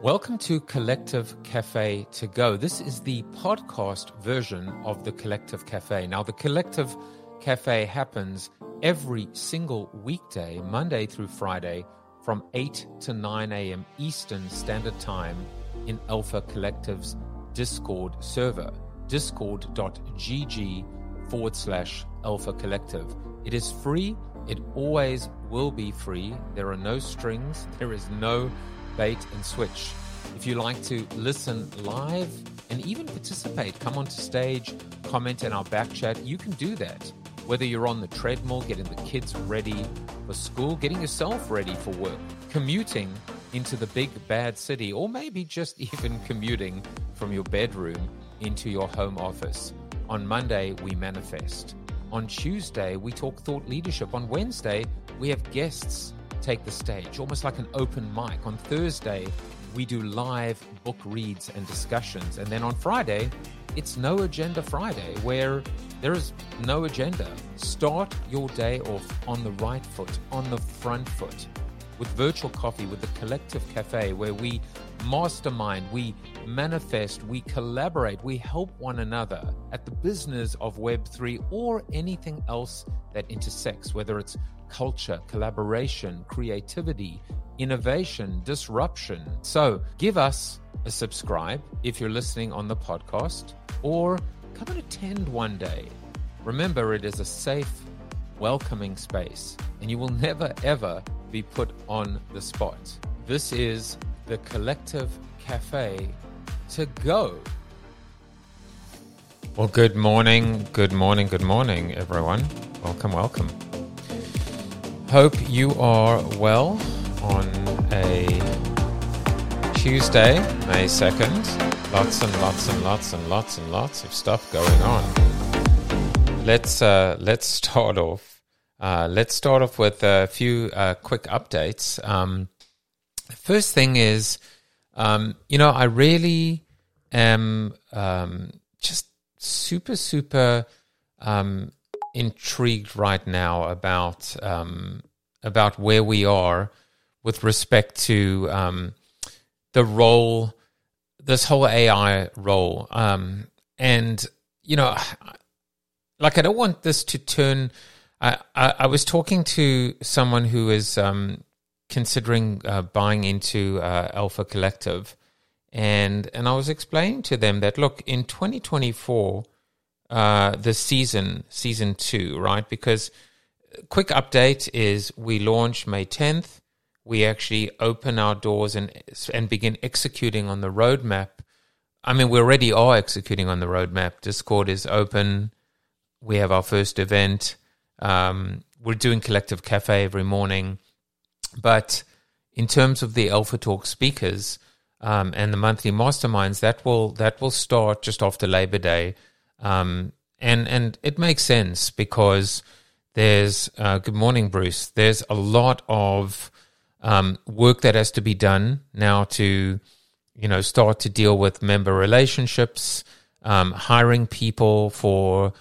Welcome to Collective Cafe to Go. This is the podcast version of the Collective Cafe. Now, the Collective Cafe happens every single weekday, Monday through Friday, from 8 to 9 a.m. Eastern Standard Time in Alpha Collective's Discord server, discord.gg forward slash Alpha Collective. It is free. It always will be free. There are no strings. There is no bait and switch. If you like to listen live and even participate, come onto stage, comment in our back chat, you can do that. Whether you're on the treadmill, getting the kids ready for school, getting yourself ready for work, commuting into the big bad city, or maybe just even commuting from your bedroom into your home office. On Monday, we manifest. On Tuesday, we talk thought leadership. On Wednesday, we have guests take the stage, almost like an open mic. On Thursday, we do live book reads and discussions. And then on Friday, it's No Agenda Friday, where there is no agenda. Start your day off on the right foot, on the front foot, with virtual coffee, with the Collective Cafe, where we mastermind, we manifest, we collaborate, we help one another at the business of Web3 or anything else that intersects, whether it's culture, collaboration, creativity, innovation, disruption. So give us a subscribe if you're listening on the podcast or come and attend one day. Remember, it is a safe, welcoming space, and you will never ever be put on the spot. This is the Collective Cafe to go. Well, good morning, good morning, good morning, everyone. Welcome, welcome. Hope you are well on a Tuesday, May 2nd. Lots and lots and lots and lots and lots of stuff going on. Let's uh, let's start off. Uh, let's start off with a few uh, quick updates. Um, first thing is, um, you know, I really am um, just super super um, intrigued right now about um, about where we are with respect to um, the role, this whole AI role. And, you know, like I don't want this to turn. I, I, was talking to someone who is um, considering uh, buying into uh, Alpha Collective, and and I was explaining to them that look in 2024, uh, the season season two, right? Because quick update is we launch May 10th we actually open our doors and and begin executing on the roadmap. I mean, we already are executing on the roadmap. Discord is open. We have our first event. Um, we're doing collective cafe every morning, but in terms of the Alpha Talk speakers um, and the monthly masterminds, that will that will start just after Labor Day, um, and and it makes sense because there's uh, good morning, Bruce. There's a lot of um, work that has to be done now to, you know, start to deal with member relationships, um, hiring people for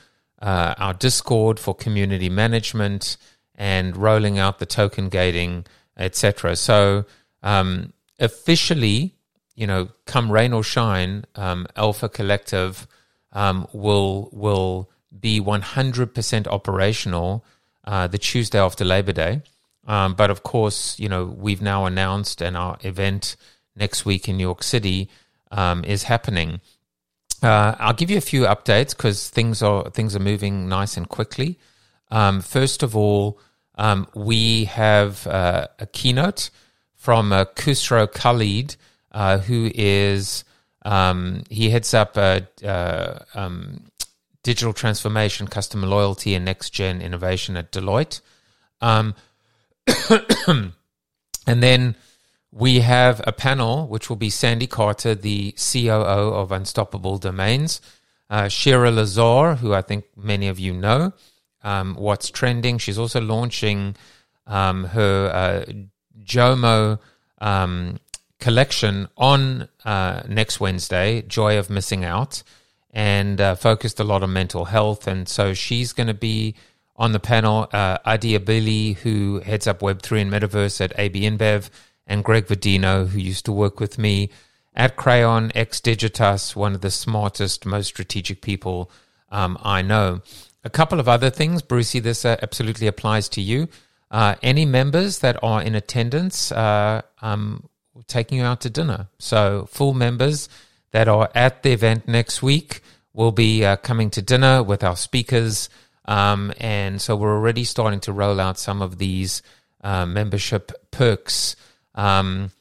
uh, our Discord for community management, and rolling out the token gating, etc. So um, officially, you know, come rain or shine, um, Alpha Collective um, will will be 100% operational uh, the Tuesday after Labor Day. Um, but of course, you know, we've now announced and our event next week in New York City um, is happening. Uh, I'll give you a few updates because things are things are moving nice and quickly. Um, first of all, um, we have uh, a keynote from uh, Khalid, uh, who is um, he heads up uh, uh, um, digital transformation, customer loyalty, and next gen innovation at Deloitte. Um, and then we have a panel which will be Sandy Carter, the COO of Unstoppable Domains, uh, Shira Lazar, who I think many of you know, um, what's trending. She's also launching um, her uh, Jomo um, collection on uh, next Wednesday, Joy of Missing Out, and uh, focused a lot on mental health. And so she's going to be on the panel. Uh, Adi Abili, who heads up Web3 and Metaverse at AB InBev, and Greg Verdino, who used to work with me at Crayon, ex Digitas, one of the smartest, most strategic people um, I know. A couple of other things, Brucey, this uh, absolutely applies to you. Uh, any members that are in attendance, uh, um, taking you out to dinner. So, full members that are at the event next week will be uh, coming to dinner with our speakers. Um, and so, we're already starting to roll out some of these uh, membership perks. Um,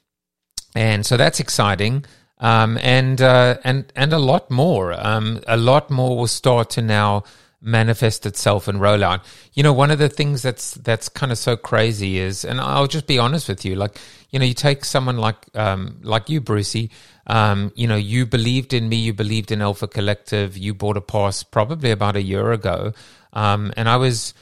and so that's exciting. Um, and uh, and and a lot more. Um, a lot more will start to now manifest itself and roll out. You know, one of the things that's that's kind of so crazy is, and I'll just be honest with you, like you know, you take someone like um, like you, Brucey. Um, you know, you believed in me, you believed in Alpha Collective. You bought a pass probably about a year ago, um, and I was.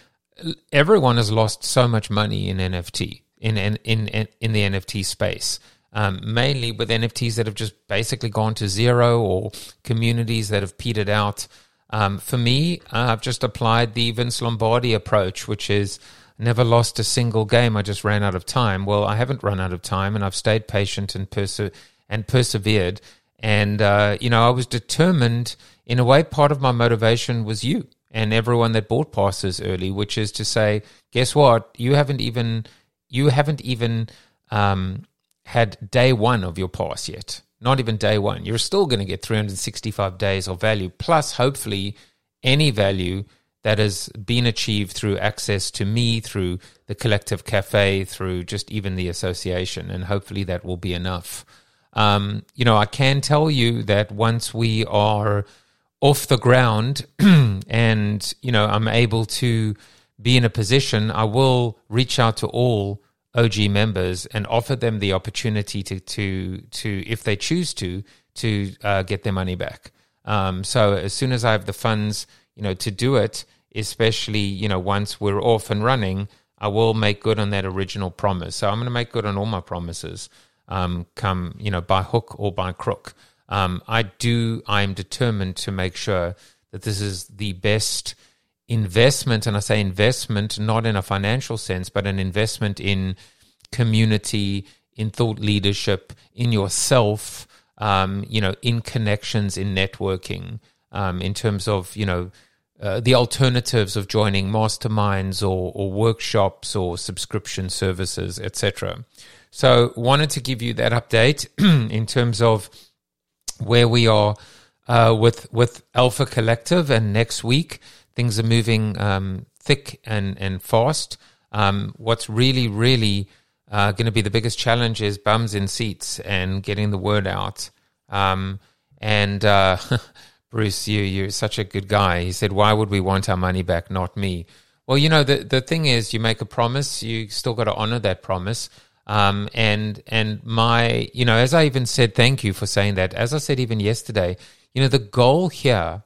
Everyone has lost so much money in NFT in in in, the NFT space. Um, mainly with NFTs that have just basically gone to zero or communities that have petered out. Um, for me, I've just applied the Vince Lombardi approach, which is never lost a single game. I just ran out of time. Well, I haven't run out of time, and I've stayed patient and perse- and persevered. And uh, you know, I was determined. In a way, part of my motivation was you and everyone that bought passes early, which is to say, guess what? You haven't even you haven't even um, had day one of your pass yet. Not even day one. You're still going to get 365 days of value, plus hopefully any value that has been achieved through access to me, through the collective cafe, through just even the association. And hopefully that will be enough. Um, you know, I can tell you that once we are off the ground and, you know, I'm able to be in a position, I will reach out to all OG members and offer them the opportunity to to to if they choose to to uh, get their money back. Um, so as soon as I have the funds, you know, to do it, especially you know once we're off and running, I will make good on that original promise. So I'm going to make good on all my promises. Um, come you know by hook or by crook. Um, I do. I am determined to make sure that this is the best investment, and I say investment not in a financial sense, but an investment in community, in thought leadership, in yourself, um, you know, in connections, in networking, um, in terms of, you know, uh, the alternatives of joining masterminds or, or workshops or subscription services, etc. So, wanted to give you that update in terms of where we are uh, with with Alpha Collective, and next week things are moving um, thick and and fast. Um, what's really really uh, going to be the biggest challenge is bums in seats and getting the word out. Um, and uh, Bruce, you you're such a good guy. He said, "Why would we want our money back, not me?" Well, you know the the thing is, you make a promise, you still got to honor that promise. Um, and and my, you know, as I even said, thank you for saying that. As I said even yesterday, you know, the goal here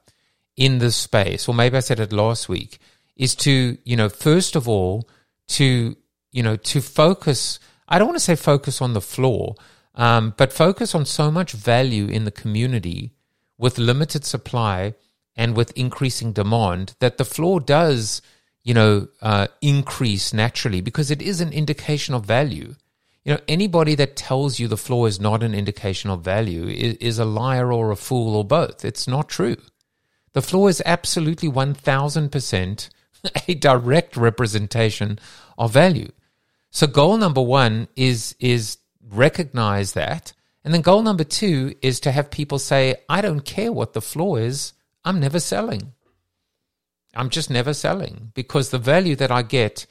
in this space, or maybe I said it last week, is to, you know, first of all, to, you know, to focus. I don't want to say focus on the floor, um, but focus on so much value in the community with limited supply and with increasing demand that the floor does, you know, uh, increase naturally because it is an indication of value. You know, anybody that tells you the floor is not an indication of value is, is a liar or a fool or both. It's not true. The floor is absolutely 1000% a direct representation of value. So goal number 1 is is recognize that And then goal number two is to have people say, I don't care what the floor is, I'm never selling. I'm just never selling because the value that I get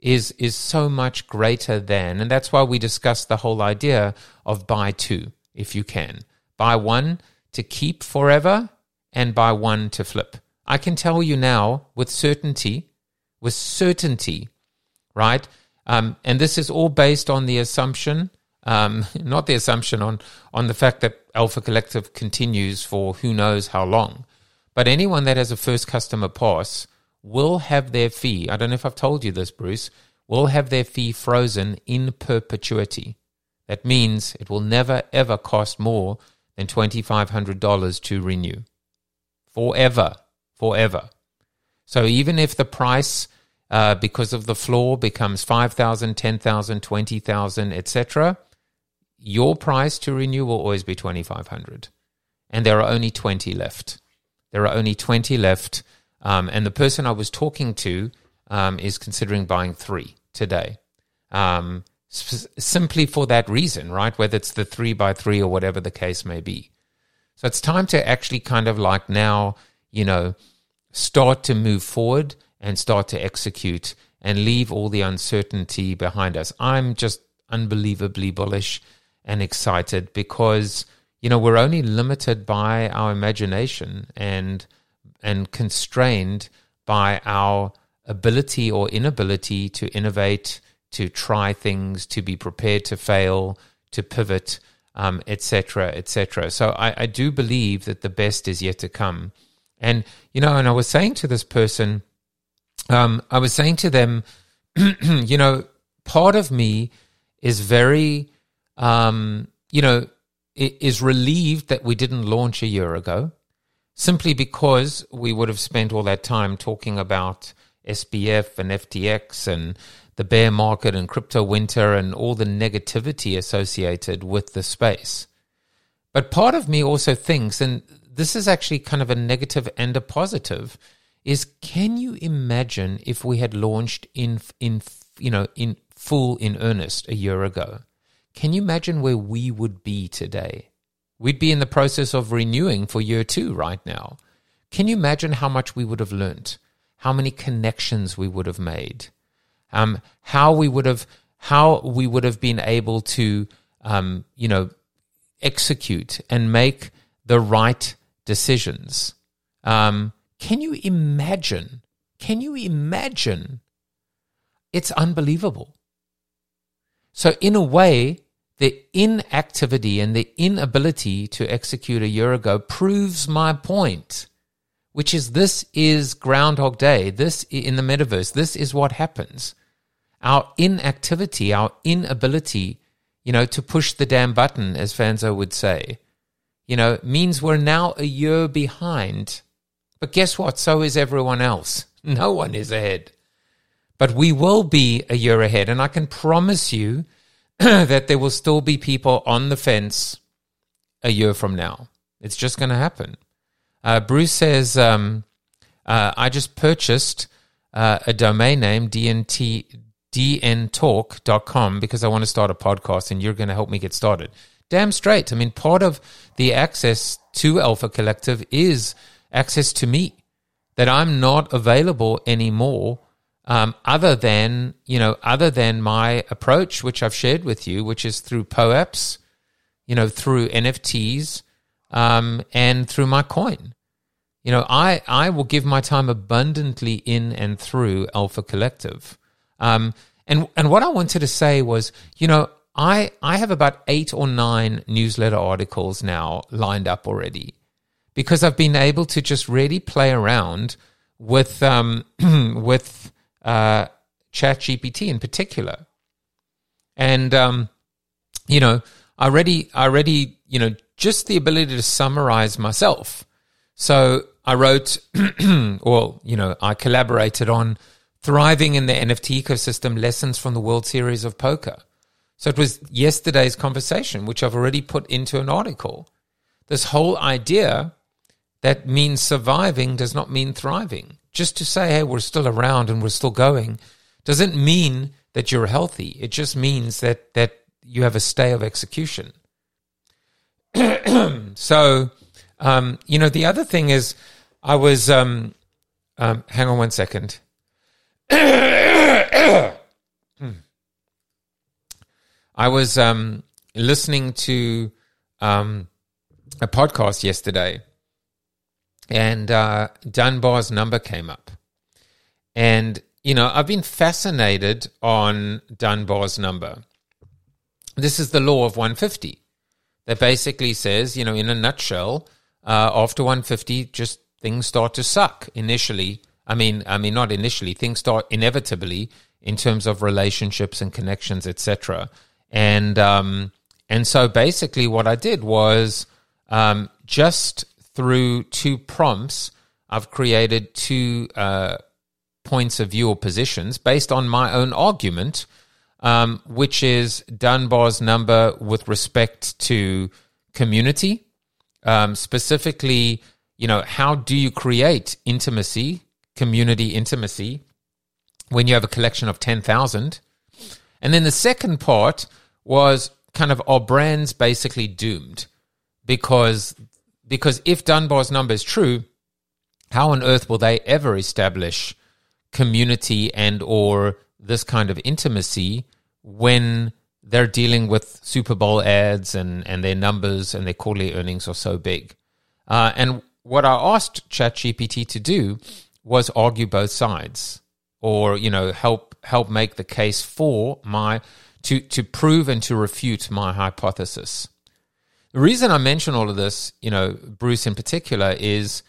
is is so much greater than and that's why we discussed the whole idea of buy two if you can. Buy one to keep forever and buy one to flip. I can tell you now with certainty, with certainty, right? Um, and this is all based on the assumption, um, not the assumption on on the fact that Alpha Collective continues for who knows how long. But anyone that has a first customer pass will have their fee. I don't know if I've told you this, Bruce. Will have their fee frozen in perpetuity. That means it will never ever cost more than $2,500 to renew. Forever. Forever. So even if the price, uh, because of the floor, becomes 5,000, 10,000, 20,000, etc., your price to renew will always be 2,500. And there are only 20 left. There are only 20 left. Um, and the person I was talking to um, is considering buying three today. Um, simply for that reason, right? Whether it's the three by three or whatever the case may be. So it's time to actually kind of like now, you know, start to move forward and start to execute and leave all the uncertainty behind us. I'm just unbelievably bullish and excited because you know we're only limited by our imagination and and constrained by our ability or inability to innovate to try things, to be prepared to fail, to pivot, etc., um, etc. Et so I, I do believe that the best is yet to come. And you know, and I was saying to this person, um, I was saying to them, you know, part of me is very, um, you know, is relieved that we didn't launch a year ago, simply because we would have spent all that time talking about SBF and FTX and the bear market and crypto winter and all the negativity associated with the space. But part of me also thinks, and this is actually kind of a negative and a positive, is can you imagine if we had launched in in you know in full in earnest a year ago? Can you imagine where we would be today? We'd be in the process of renewing for year two right now. Can you imagine how much we would have learnt? How many connections we would have made? Um, how we would have how we would have been able to um, you know execute and make the right decisions. Um, can you imagine? Can you imagine? It's unbelievable. So, in a way, the inactivity and the inability to execute a year ago proves my point, which is this is Groundhog Day. This in the metaverse, this is what happens our inactivity, our inability, you know, to push the damn button, as Fanzo would say, you know, means we're now a year behind. But guess what? So is everyone else. No one is ahead. But we will be a year ahead. And I can promise you that there will still be people on the fence a year from now. It's just going to happen. Uh, Bruce says, um, uh, I just purchased uh, a domain name, DNT, dntalk.com because I want to start a podcast and you're going to help me get started. Damn straight. I mean, part of the access to Alpha Collective is access to me, that I'm not available anymore. Um, other than you know, other than my approach, which I've shared with you, which is through POAPs, you know, through NFTs, um, and through my coin. You know, I I will give my time abundantly in and through Alpha Collective. Um, and and what I wanted to say was, you know, I I have about eight or nine newsletter articles now lined up already, because I've been able to just really play around with um, with uh, ChatGPT in particular, and um, you know, I already I already you know just the ability to summarize myself. So I wrote, well, you know, I collaborated on thriving in the NFT ecosystem lessons from the World Series of Poker. So it was yesterday's conversation, which I've already put into an article. This whole idea that means surviving does not mean thriving. Just to say, hey, we're still around and we're still going doesn't mean that you're healthy. It just means that, that you have a stay of execution. so, um, you know, the other thing is, I was. Um, um, hang on one second. I was um, listening to um, a podcast yesterday, and uh, Dunbar's number came up. And, you know, I've been fascinated on Dunbar's number. This is the law of 150 that basically says, you know, in a nutshell, uh, after 150, just things start to suck initially. I mean, I mean, not initially. Things start inevitably in terms of relationships and connections, etc. And um, and so basically, what I did was um, just through two prompts, I've created two uh, points of view or positions based on my own argument, um, which is Dunbar's number with respect to community, um, specifically. You know, how do you create intimacy, community intimacy, when you have a collection of 10,000. And then the second part was kind of are brands basically doomed? Because because if Dunbar's number is true, how on earth will they ever establish community and or this kind of intimacy when they're dealing with Super Bowl ads and, and their numbers and their quarterly earnings are so big? Uh, and what I asked ChatGPT to do was argue both sides or you know help help make the case for my to to prove and to refute my hypothesis. The reason I mention all of this, you know, Bruce in particular, is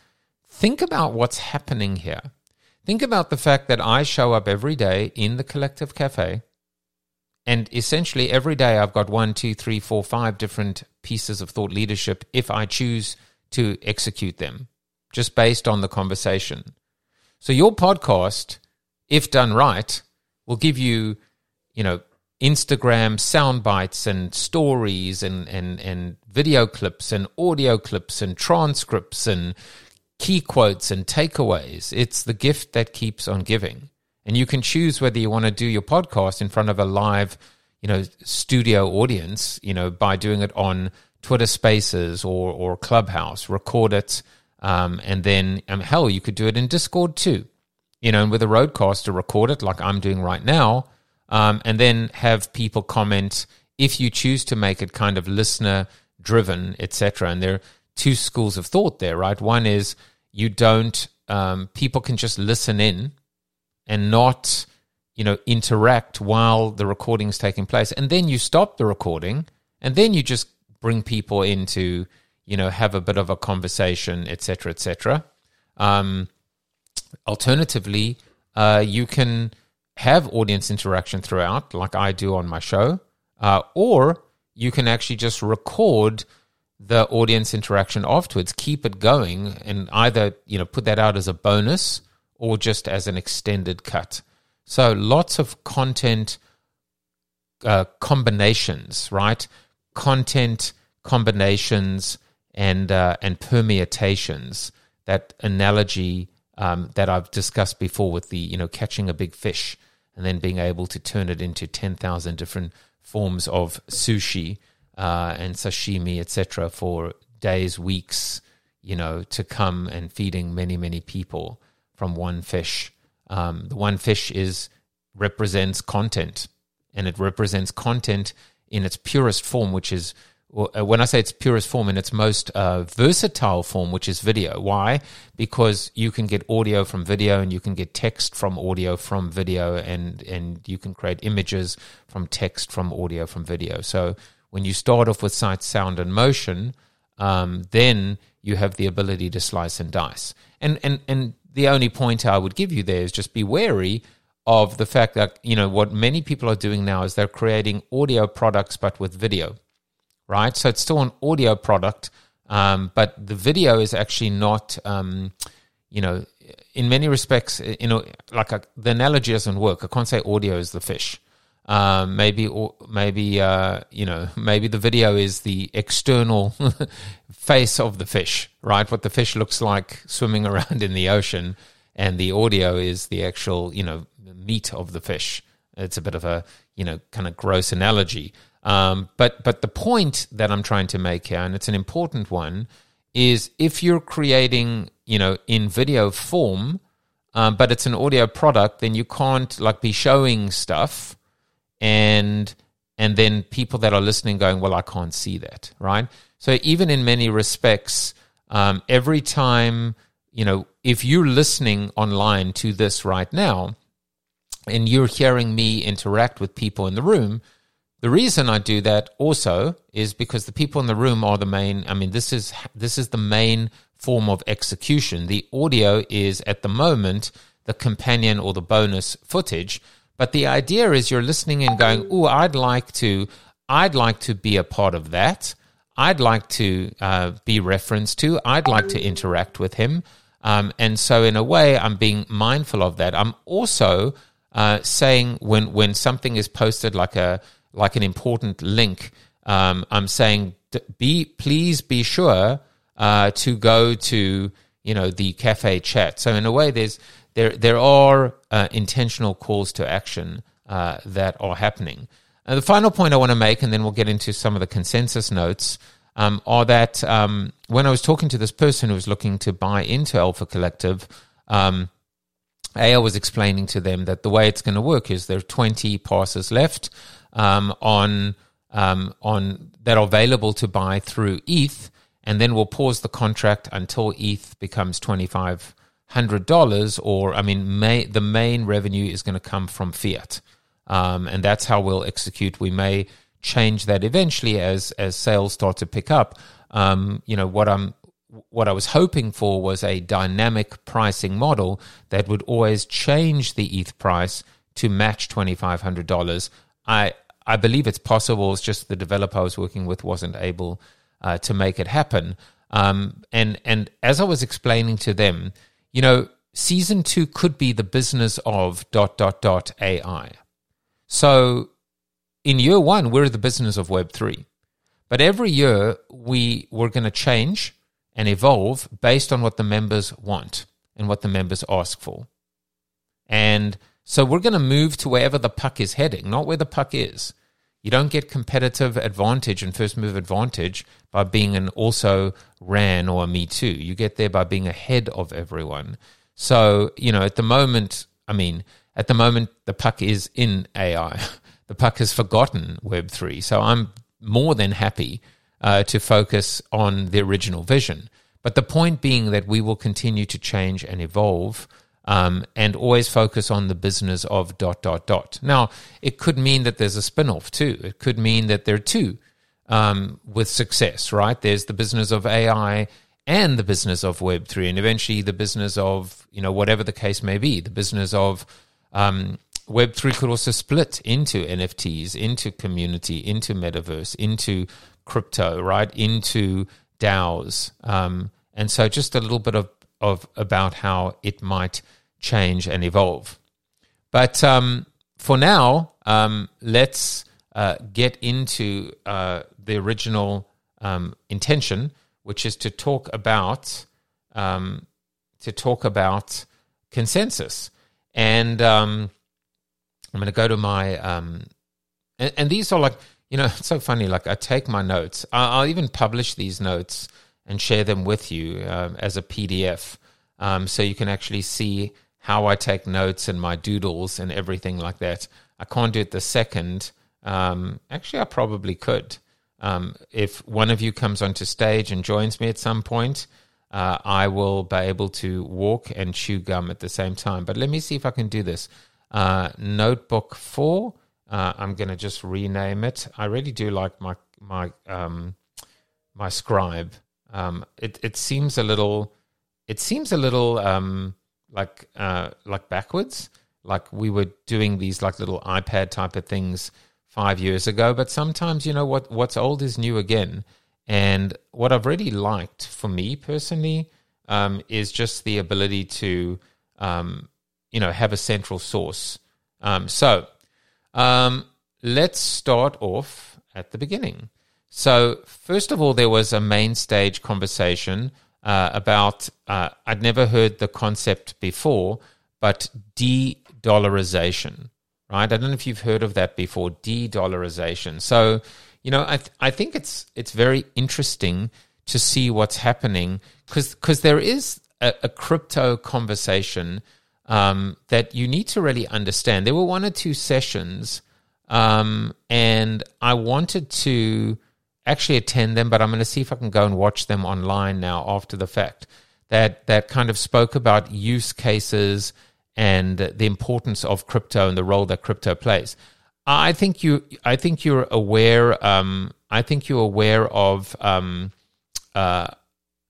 think about what's happening here. Think about the fact that I show up every day in the collective cafe, and essentially every day I've got one, two, three, four, five different pieces of thought leadership if I choose to execute them, just based on the conversation. So your podcast if done right, will give you, you know, Instagram sound bites and stories and, and, and video clips and audio clips and transcripts and key quotes and takeaways. It's the gift that keeps on giving. And you can choose whether you want to do your podcast in front of a live, you know, studio audience, you know, by doing it on Twitter Spaces or, or Clubhouse, record it, um, and then, um, hell, you could do it in Discord too you know, and with a roadcaster, record it like I'm doing right now, um, and then have people comment if you choose to make it kind of listener driven, etc. And there are two schools of thought there, right? One is you don't, um, people can just listen in and not, you know, interact while the recording is taking place, and then you stop the recording, and then you just bring people in to, you know, have a bit of a conversation, etc., etc. Um, Alternatively, uh, you can have audience interaction throughout, like I do on my show, uh, or you can actually just record the audience interaction afterwards, keep it going, and either you know put that out as a bonus or just as an extended cut. So lots of content uh, combinations, right? Content combinations and uh, and permutations. That analogy um, that I've discussed before with the you know catching a big fish and then being able to turn it into ten thousand different forms of sushi uh, and sashimi, etc., for days, weeks, you know, to come and feeding many many people from one fish. Um, the one fish is represents content, and it represents content in its purest form, which is when I say its purest form in its most uh, versatile form, which is video. Why? Because you can get audio from video, and you can get text from audio from video, and and you can create images from text from audio from video. So when you start off with sight, sound, and motion, um, then you have the ability to slice and dice. And and and the only point I would give you there is just be wary of the fact that you know what many people are doing now is they're creating audio products but with video right? So it's still an audio product, um, but the video is actually not, um, you know, in many respects, you know, like a, the analogy doesn't work. I can't say audio is the fish. Um, maybe, or maybe, uh, you know, maybe the video is the external face of the fish, right? What the fish looks like swimming around in the ocean, and the audio is the actual, you know, meat of the fish. It's a bit of a, you know, kind of gross analogy. Um, but but the point that I'm trying to make here, and it's an important one, is if you're creating, you know, in video form, um, but it's an audio product, then you can't like be showing stuff, and and then people that are listening going, well, I can't see that, right? So even in many respects, um, every time you know, if you're listening online to this right now, and you're hearing me interact with people in the room the reason I do that also is because the people in the room are the main. I mean, this is this is the main form of execution. The audio is at the moment the companion or the bonus footage, but the idea is you're listening and going, "Oh, I'd like to, I'd like to be a part of that. I'd like to uh, be referenced to. I'd like to interact with him." Um, and so, in a way, I'm being mindful of that. I'm also uh, saying when when something is posted, like a like an important link, um, I'm saying be please be sure uh, to go to you know the cafe chat. So in a way, there's there there are uh, intentional calls to action uh, that are happening. And the final point I want to make, and then we'll get into some of the consensus notes, um, are that um, when I was talking to this person who was looking to buy into Alpha Collective. Um, I was explaining to them that the way it's going to work is there are 20 passes left um, on um, on that are available to buy through ETH, and then we'll pause the contract until ETH becomes twenty five hundred dollars. Or I mean, may, the main revenue is going to come from fiat, um, and that's how we'll execute. We may change that eventually as as sales start to pick up. Um, you know what I'm what I was hoping for was a dynamic pricing model that would always change the ETH price to match twenty five hundred dollars. I I believe it's possible. It's just the developer I was working with wasn't able uh, to make it happen. Um, and and as I was explaining to them, you know, season two could be the business of dot dot dot AI. So in year one, we're the business of Web three, but every year we we're going to change and evolve based on what the members want and what the members ask for, and so we're going to move to wherever the puck is heading, not where the puck is. You don't get competitive advantage and first move advantage by being an also ran or a me too. You get there by being ahead of everyone. So, you know, at the moment, I mean, at the moment, the puck is in AI. The puck has forgotten Web3. So I'm more than happy uh, to focus on the original vision. But the point being that we will continue to change and evolve um, and always focus on the business of dot dot dot. Now, it could mean that there's a spin off too. It could mean that there are two um, with success, right? There's the business of AI and the business of Web three, and eventually the business of you know whatever the case may be. The business of um, Web three could also split into NFTs, into community, into metaverse, into crypto, right? Into DAOs, um, and so just a little bit of of about how it might change and evolve. But um, for now, um, let's uh, get into uh, the original um, intention, which is to talk about um, to talk about consensus. And um, I'm going to go to my um, and, and, these are like you know it's so funny. Like I take my notes. I'll, I'll even publish these notes and share them with you uh, as a PDF, um, so you can actually see how I take notes and my doodles and everything like that. I can't do it the second. Um, actually, I probably could. Um, if one of you comes onto stage and joins me at some point, uh, I will be able to walk and chew gum at the same time. But let me see if I can do this. Uh, notebook four. Uh, I'm going to just rename it. I really do like my my um, my scribe. Um, it it seems a little it seems a little um, like uh, like backwards. Like we were doing these like little iPad type of things five years ago, but sometimes you know what what's old is new again. And what I've really liked for me personally um, is just the ability to um, you know have a central source. Um, so um, let's start off at the beginning. So first of all, there was a main stage conversation uh, about uh, I'd never heard the concept before, but de-dollarization. right? I don't know if you've heard of that before, de-dollarization. So, you know, I th- I think it's it's very interesting to see what's happening because because there is a, a crypto conversation um, that you need to really understand. There were one or two sessions, um, and I wanted to actually attend them, but I'm going to see if I can go and watch them online now after the fact. That that kind of spoke about use cases and the importance of crypto and the role that crypto plays. I think you I think you're aware. Um, I think you're aware of um, uh,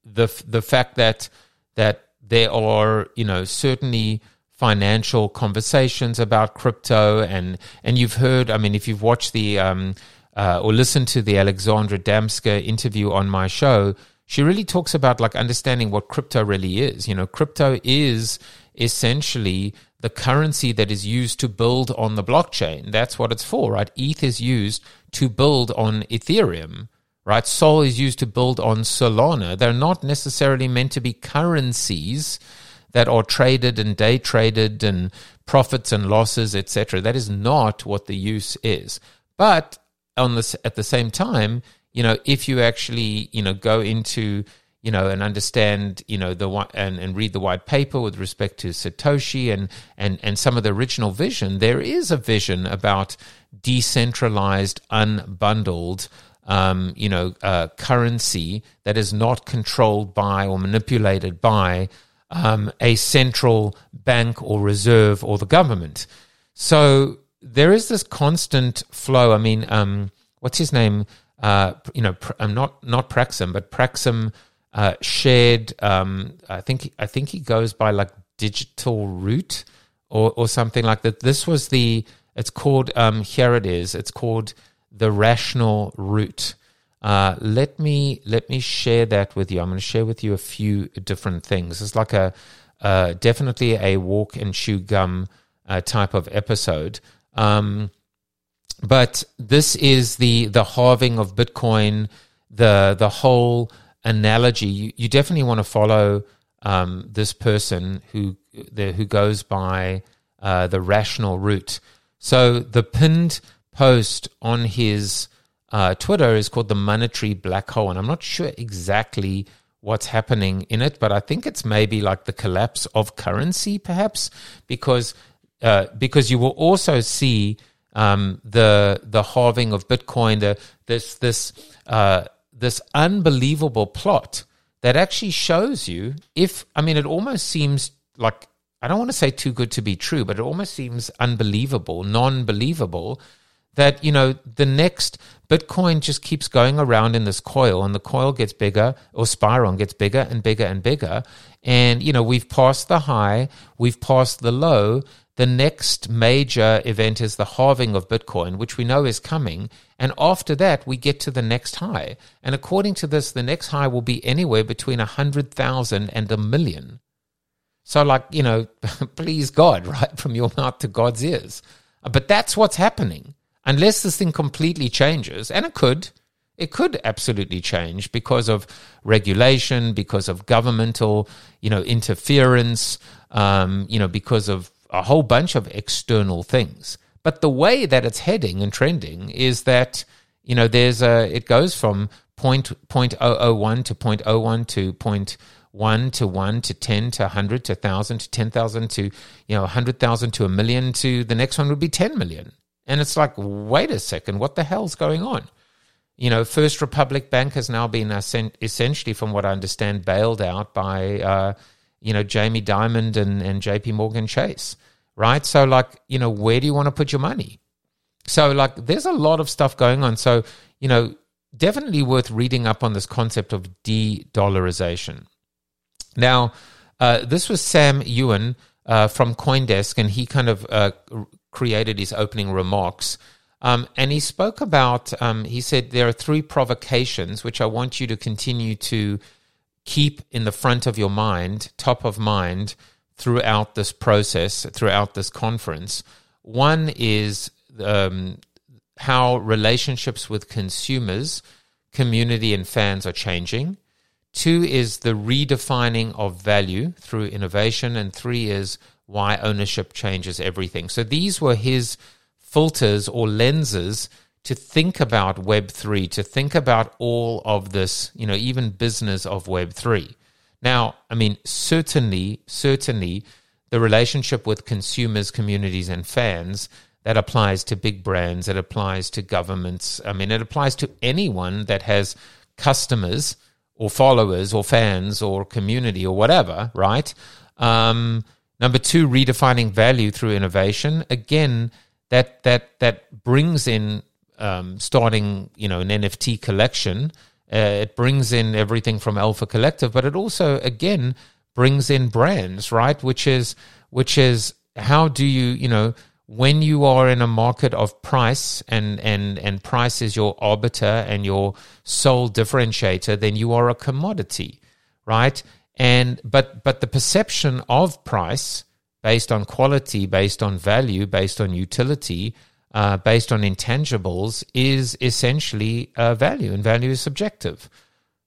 the the fact that that there are, you know, certainly financial conversations about crypto, and and you've heard. I mean, if you've watched the um, uh, or listen to the Alexandra Damsker interview on my show, she really talks about like understanding what crypto really is. You know, crypto is essentially the currency that is used to build on the blockchain. That's what it's for, right? ETH is used to build on Ethereum right? Sol is used to build on Solana. They're not necessarily meant to be currencies that are traded and day traded and profits and losses, etc. That is not what the use is. But on this, at the same time, you know, if you actually, you know, go into, you know, and understand, you know, the and, and read the white paper with respect to Satoshi and and and some of the original vision, there is a vision about decentralized, unbundled um, you know, uh, currency that is not controlled by or manipulated by um, a central bank or reserve or the government. So there is this constant flow. I mean, um, what's his name? Uh, you know, I'm um, not not Praxim, but Praxim uh, shared. Um, I think I think he goes by like Digital Root or or something like that. This was the. It's called. Um, here it is. It's called the rational root. Uh, let me let me share that with you. I'm going to share with you a few different things. It's like a uh, definitely a walk and chew gum uh, type of episode. Um, but this is the the halving of Bitcoin. The the whole analogy. You, you definitely want to follow um, this person who the, who goes by uh, the rational root. So the pinned post on his uh, Twitter is called the monetary black hole, and I'm not sure exactly what's happening in it, but I think it's maybe like the collapse of currency, perhaps, because uh, because you will also see um, the the halving of Bitcoin, the this this uh, this unbelievable plot that actually shows you if I mean it almost seems like I don't want to say too good to be true, but it almost seems unbelievable, non-believable that you know the next bitcoin just keeps going around in this coil and the coil gets bigger or spiral gets bigger and bigger and bigger. And you know we've passed the high we've passed the low the next major event is the halving of bitcoin which we know is coming. And after that we get to the next high. And according to this the next high will be anywhere between a hundred thousand and a million. So like you know please god right from your mouth to god's ears. But that's what's happening. Unless this thing completely changes, and it could, it could absolutely change because of regulation, because of governmental, you know, interference, um, you know, because of a whole bunch of external things. But the way that it's heading and trending is that you know there's a it goes from point point oh oh one to point oh one to point one to one to ten to hundred to thousand to ten thousand to you know hundred thousand to a million to the next one would be ten million. And it's like, wait a second, what the hell's going on? You know, First Republic Bank has now been essentially, from what I understand, bailed out by, uh, you know, Jamie Dimon and, and JP Morgan Chase, right? So, like, you know, where do you want to put your money? So, like, there's a lot of stuff going on. So, you know, definitely worth reading up on this concept of de dollarization. Now, uh, this was Sam Ewen uh, from Coindesk, and he kind of uh, created his opening remarks. Um, and he spoke about, um, he said, there are three provocations which I want you to continue to keep in the front of your mind, top of mind, throughout this process, throughout this conference. One is um, how relationships with consumers, community, and fans are changing. Two is the redefining of value through innovation. And three is why ownership changes everything. So these were his filters or lenses to think about Web3, to think about all of this, you know, even business of Web3. Now, I mean, certainly, certainly the relationship with consumers, communities, and fans that applies to big brands, it applies to governments. I mean, it applies to anyone that has customers or followers or fans or community or whatever, right? Um, number two, redefining value through innovation. Again, that that that brings in um, starting, you know, an NFT collection. Uh, it brings in everything from Alpha Collective, but it also again brings in brands, right? Which is which is how do you, you know, when you are in a market of price and and and price is your arbiter and your sole differentiator then you are a commodity right and but but the perception of price based on quality based on value based on utility uh, based on intangibles is essentially uh, value and value is subjective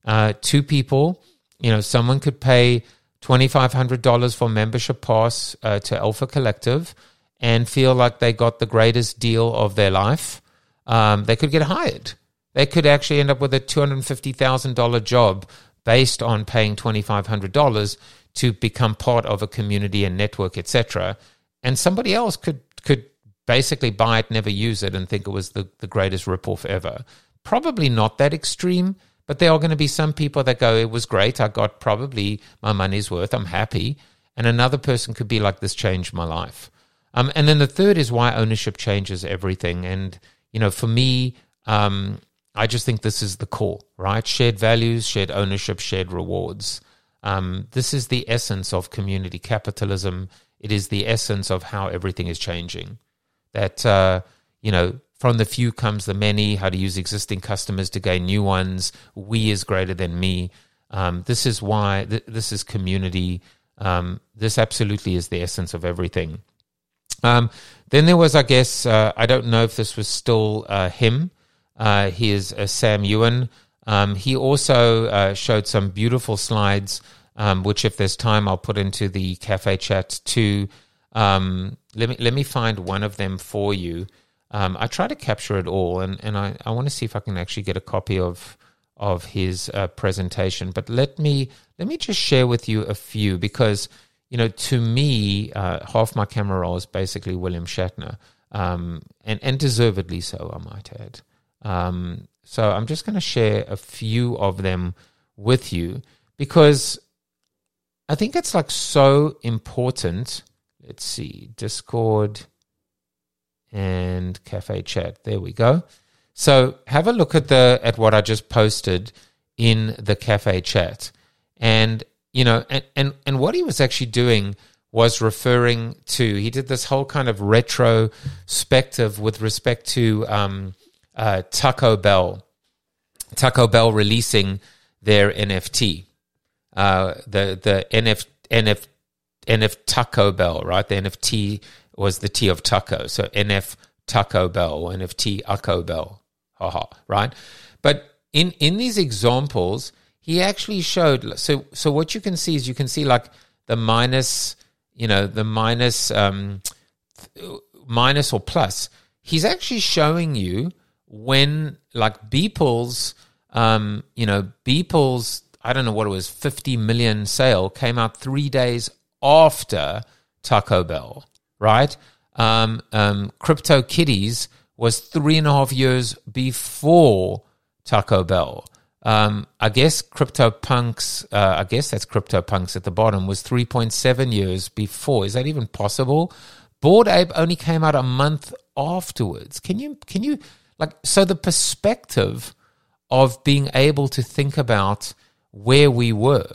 uh, two people you know someone could pay $2500 for membership pass uh, to alpha collective and feel like they got the greatest deal of their life, um, they could get hired. They could actually end up with a $250,000 job based on paying $2,500 to become part of a community and network, etc. And somebody else could could basically buy it, never use it, and think it was the, the greatest ripoff ever. Probably not that extreme, but there are going to be some people that go, it was great. I got probably my money's worth. I'm happy. And another person could be like, this changed my life. Um, and then the third is why ownership changes everything. And, you know, for me, um, I just think this is the core, right? Shared values, shared ownership, shared rewards. Um, this is the essence of community capitalism. It is the essence of how everything is changing. That, uh, you know, from the few comes the many, how to use existing customers to gain new ones. We is greater than me. Um, this is why, th- this is community. Um, this absolutely is the essence of everything. Um, then there was, I guess, uh, I don't know if this was still uh, him. Uh, he is uh, Sam Ewen. Um, he also uh, showed some beautiful slides, um, which, if there's time, I'll put into the cafe chat too. Um, let me let me find one of them for you. Um, I try to capture it all, and, and I, I want to see if I can actually get a copy of of his uh, presentation. But let me let me just share with you a few because you know, to me, uh, half my camera roll is basically William Shatner, um, and and deservedly so, I might add. Um, so I'm just going to share a few of them with you because I think it's like so important. Let's see, Discord and Cafe Chat. There we go. So have a look at the at what I just posted in the Cafe Chat, and you know, and, and, and what he was actually doing was referring to, he did this whole kind of retrospective with respect to um, uh, Taco Bell. Taco Bell releasing their NFT. Uh, the the NF, NF, NF Taco Bell, right? The NFT was the T of taco. So NF Taco Bell, NFT Taco Bell. Haha, right? But in, in these examples, he actually showed so so what you can see is you can see like the minus you know the minus um minus or plus he's actually showing you when like Beeple's um you know Beeple's I don't know what it was 50 million sale came out 3 days after Taco Bell right um um Crypto Kitties was three and a half years before Taco Bell um, I guess CryptoPunks, uh, I guess that's CryptoPunks at the bottom, was 3.7 years before. Is that even possible? Bored Ape only came out a month afterwards. Can you, can you, like, so the perspective of being able to think about where we were,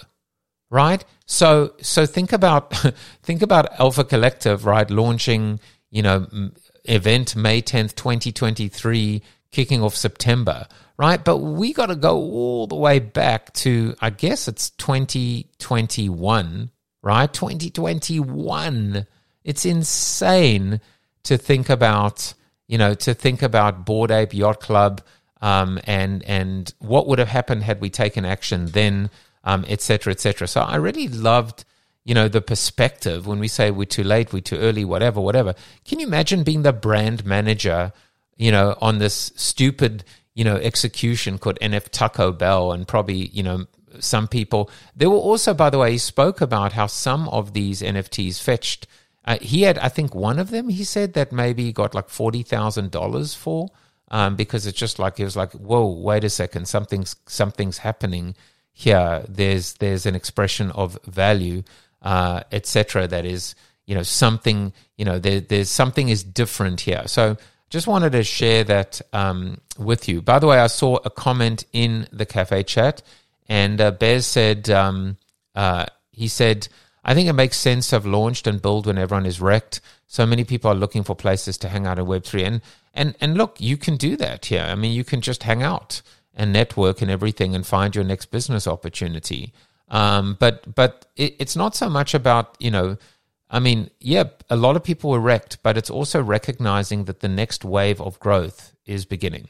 right? So, so think about, think about Alpha Collective, right? Launching, you know, event May 10th, 2023, kicking off September right? But we got to go all the way back to, I guess it's 2021, right? 2021. It's insane to think about, you know, to think about Bored Ape Yacht Club um, and and what would have happened had we taken action then. Um, et cetera, et. So I really loved, you know, the perspective when we say we're too late, we're too early, whatever, whatever. Can you imagine being the brand manager, you know, on this stupid, you know, execution called NF Taco Bell and probably, you know, some people. There were also, by the way, he spoke about how some of these NFTs fetched. Uh, he had, I think, one of them. He said that maybe he got like forty thousand dollars for, um, because it's just like he was like, "Whoa, wait a second, something's something's happening here. There's there's an expression of value, uh, etc. That is, you know, something. You know, there, there's something is different here. So." Just wanted to share that um, with you. By the way, I saw a comment in the cafe chat and uh, Bez said, um, uh, he said, I think it makes sense to have launched and build when everyone is wrecked. So many people are looking for places to hang out in Web3. And, and, and look, you can do that here. I mean, you can just hang out and network and everything and find your next business opportunity. Um, but but it, it's not so much about, you know, I mean, yeah, a lot of people were wrecked, but it's also recognizing that the next wave of growth is beginning.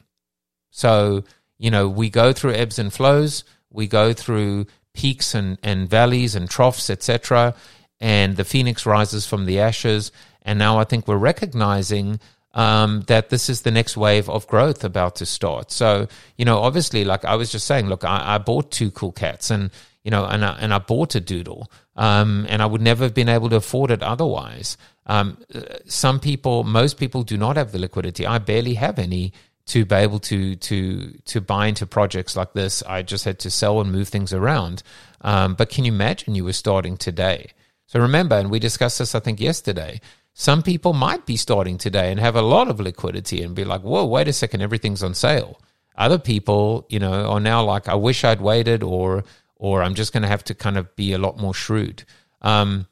So, you know, we go through ebbs and flows we go through peaks and, and valleys and troughs, etc. And the phoenix rises from the ashes. And now I think we're recognizing um, that this is the next wave of growth about to start. So, you know, obviously, like I was just saying, look, I, I bought two cool cats and, you know, and I, and I bought a doodle. Um, and I would never have been able to afford it otherwise. Um, some people, most people do not have the liquidity. I barely have any to be able to to to buy into projects like this, I just had to sell and move things around. Um, but can you imagine you were starting today? So remember, and we discussed this, I think, yesterday. Some people might be starting today and have a lot of liquidity and be like, "Whoa, wait a second, everything's on sale." Other people, you know, are now like, "I wish I'd waited," or or I'm just going to have to kind of be a lot more shrewd. Um,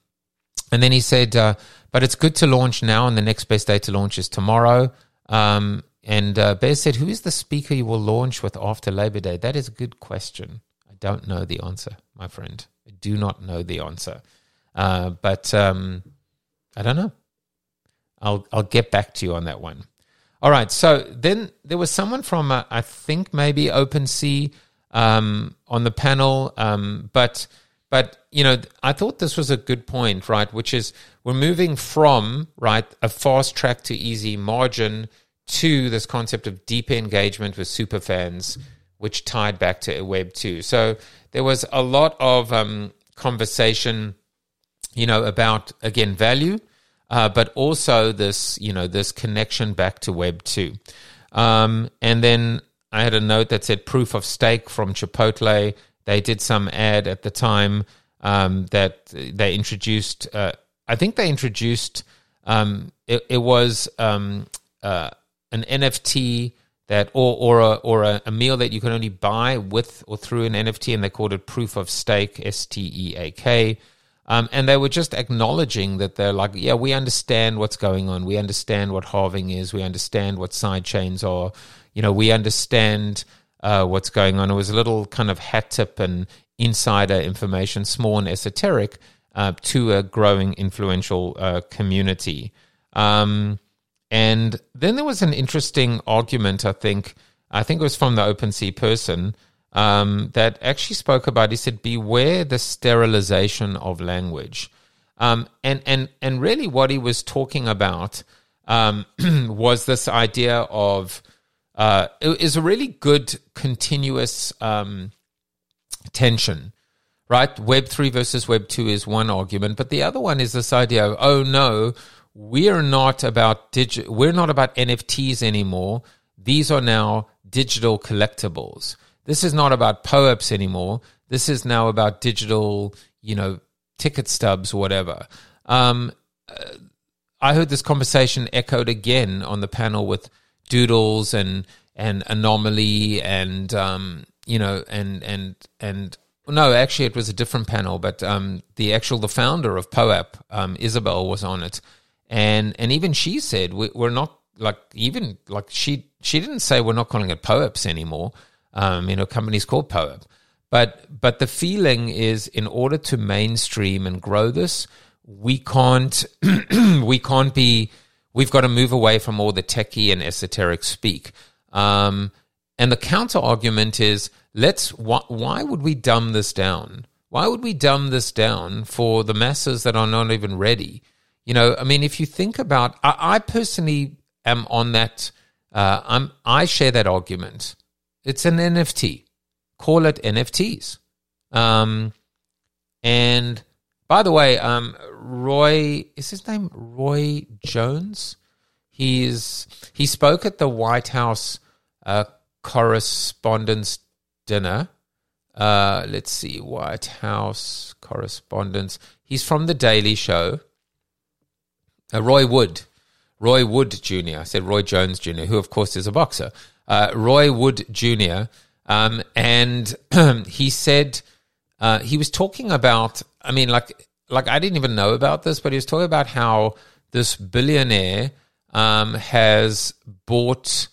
and then he said, uh, "But it's good to launch now, and the next best day to launch is tomorrow." Um, and uh, Bear said, Who is the speaker you will launch with after Labor Day? That is a good question. I don't know the answer, my friend. I do not know the answer. Uh, but um, I don't know. I'll, I'll get back to you on that one. All right. So then there was someone from, uh, I think maybe OpenSea um, on the panel. Um, but, but, you know, I thought this was a good point, right? Which is we're moving from, right, a fast track to easy margin to this concept of deeper engagement with super fans, which tied back to a Web 2. So there was a lot of um, conversation, you know, about, again, value, uh, but also this, you know, this connection back to Web 2. Um, and then I had a note that said proof of stake from Chipotle. They did some ad at the time um, that they introduced. Uh, I think they introduced. Um, it, it, was um, uh, an NFT that or or a or a, a, meal that you can only buy with or through an NFT, and they called it proof of stake, S T E A K. Um, and they were just acknowledging that they're like, yeah, we understand what's going on. We understand what halving is. We understand what side chains are. You know, we understand uh, what's going on. It was a little kind of hat tip and insider information, small and esoteric, uh, to a growing influential uh, community. Um, and then there was an interesting argument, I think. I think it was from the OpenSea person um, that actually spoke about. He said, "Beware the sterilization of language," um, and and and really, what he was talking about um, was this idea of uh, it is a really good continuous um, tension right? Web 3 versus Web 2 is one argument, but the other one is this idea of, oh no, we're not about digi- we're not about NFTs anymore. These are now digital collectibles. This is not about POAPs anymore. This is now about digital, you know, ticket stubs or whatever. Um, uh, I heard this conversation echoed again on the panel with Doodles and and Anomaly and um, you know and and and no, actually it was a different panel, but um, the actual the founder of POAP, um, Isabel, was on it, and and even she said we, are not like even like she she didn't say we're not calling it POAPs anymore. Um, you know, companies called POAP, but but the feeling is in order to mainstream and grow this, we can't we can't be we've got to move away from all the techie and esoteric speak. Um, and the counter argument is let's why, why would we dumb this down? Why would we dumb this down for the masses that are not even ready? You know, I mean, if you think about, I, I personally am on that. Uh, I'm I share that argument. It's an NFT. Call it NFTs. Um, and by the way, um, Roy is his name Roy Jones. He's he spoke at the White House uh, Correspondents' Dinner. Uh, let's see, White House correspondence. He's from The Daily Show. Uh, Roy Wood. Roy Wood Jr. I said Roy Jones Jr., who, of course, is a boxer. Uh, Roy Wood Jr. Um, and he said uh, he was talking about, I mean, like, like I didn't even know about this, but he was talking about how this billionaire um, has bought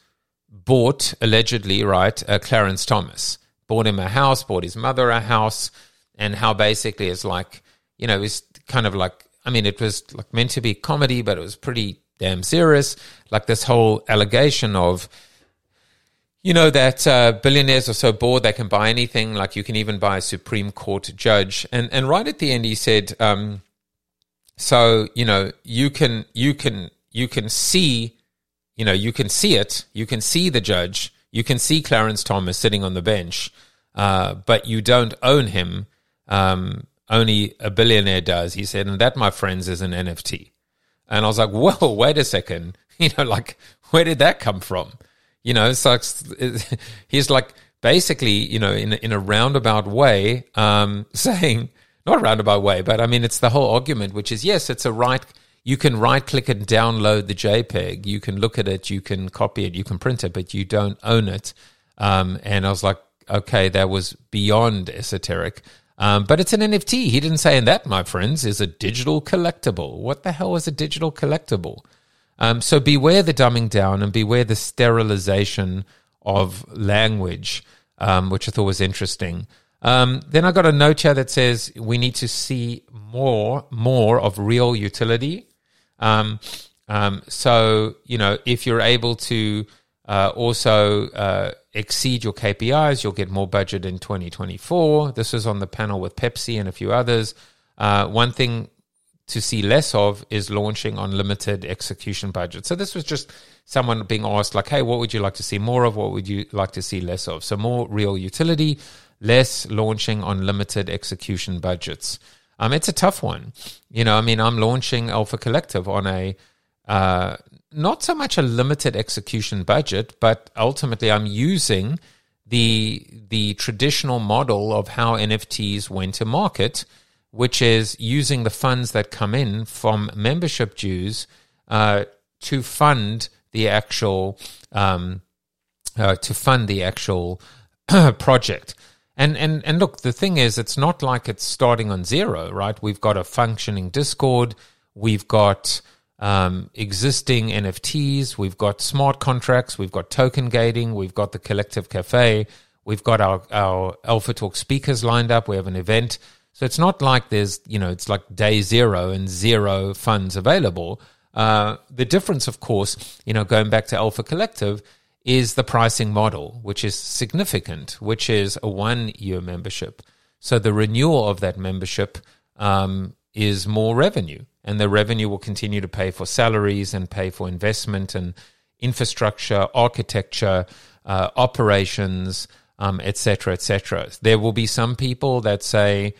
bought allegedly, right, uh, Clarence Thomas bought him a house, bought his mother a house, and how basically it's like, you know, it's kind of like, I mean, it was like meant to be comedy, but it was pretty damn serious. Like this whole allegation of, you know, that uh, billionaires are so bored they can buy anything. Like you can even buy a Supreme Court judge. And and right at the end, he said, um, so you know, you can you can you can see you know, you can see it. You can see the judge. You can see Clarence Thomas sitting on the bench, uh, but you don't own him. Um, only a billionaire does. He said, and that, my friends, is an NFT. And I was like, whoa, wait a second. You know, like, where did that come from? You know, so he's like basically, you know, in, in a roundabout way, um, saying, not a roundabout way, but I mean, it's the whole argument, which is yes, it's a right you can right click and download the JPEG. You can look at it, you can copy it, you can print it, but you don't own it. Um, and I was like, okay, that was beyond esoteric. Um, but it's an NFT. He didn't say, and that, my friends, is a digital collectible. What the hell is a digital collectible? Um, so beware the dumbing down and beware the sterilization of language, um, which I thought was interesting. Um, then I got a note here that says we need to see more more of real utility um, um, so, you know, if you're able to uh, also uh, exceed your KPIs, you'll get more budget in 2024. This was on the panel with Pepsi and a few others. Uh, one thing to see less of is launching on limited execution budget. So this was just someone being asked, like, hey, what would you like to see more of? What would you like to see less of? So more real utility, less launching on limited execution budgets. Um, it's a tough one. You know, I mean, I'm launching Alpha Collective on a uh, not so much a limited execution budget, but ultimately I'm using the the traditional model of how NFTs went to market, which is using the funds that come in from membership dues uh, to fund the actual um, uh, to fund the actual project. And and and look, the thing is, it's not like it's starting on zero, right? We've got a functioning Discord, we've got um, existing NFTs, we've got smart contracts, we've got token gating, we've got the collective cafe, we've got our our Alpha Talk speakers lined up. We have an event, so it's not like there's you know it's like day zero and zero funds available. Uh, the difference, of course, you know, going back to Alpha Collective is the pricing model, which is significant, which is a one year membership. So the renewal of that membership um, is more revenue, and the revenue will continue to pay for salaries and pay for investment and infrastructure, architecture, uh, operations, etc., um, etc. Et there will be some people that say,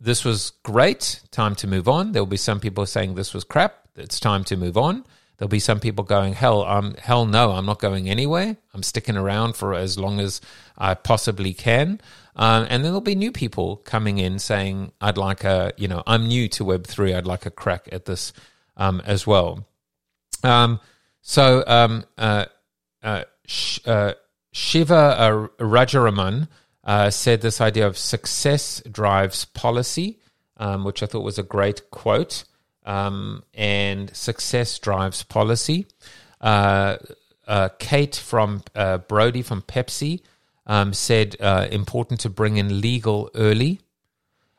this was great, time to move on. There will be some people saying this was crap, it's time to move on. There'll be some people going, hell, um, hell no, I'm not going anywhere. I'm sticking around for as long as I possibly can. Um, and then there'll be new people coming in saying, I'd like a, you know, I'm new to Web3. I'd like a crack at this um, as well. Um, so um, uh, uh, Sh- uh, Shiva Rajaraman uh, said this idea of success drives policy, um, which I thought was a great quote um, and success drives policy. Uh, uh, Kate from uh, Brody from Pepsi um, said uh, important to bring in legal early.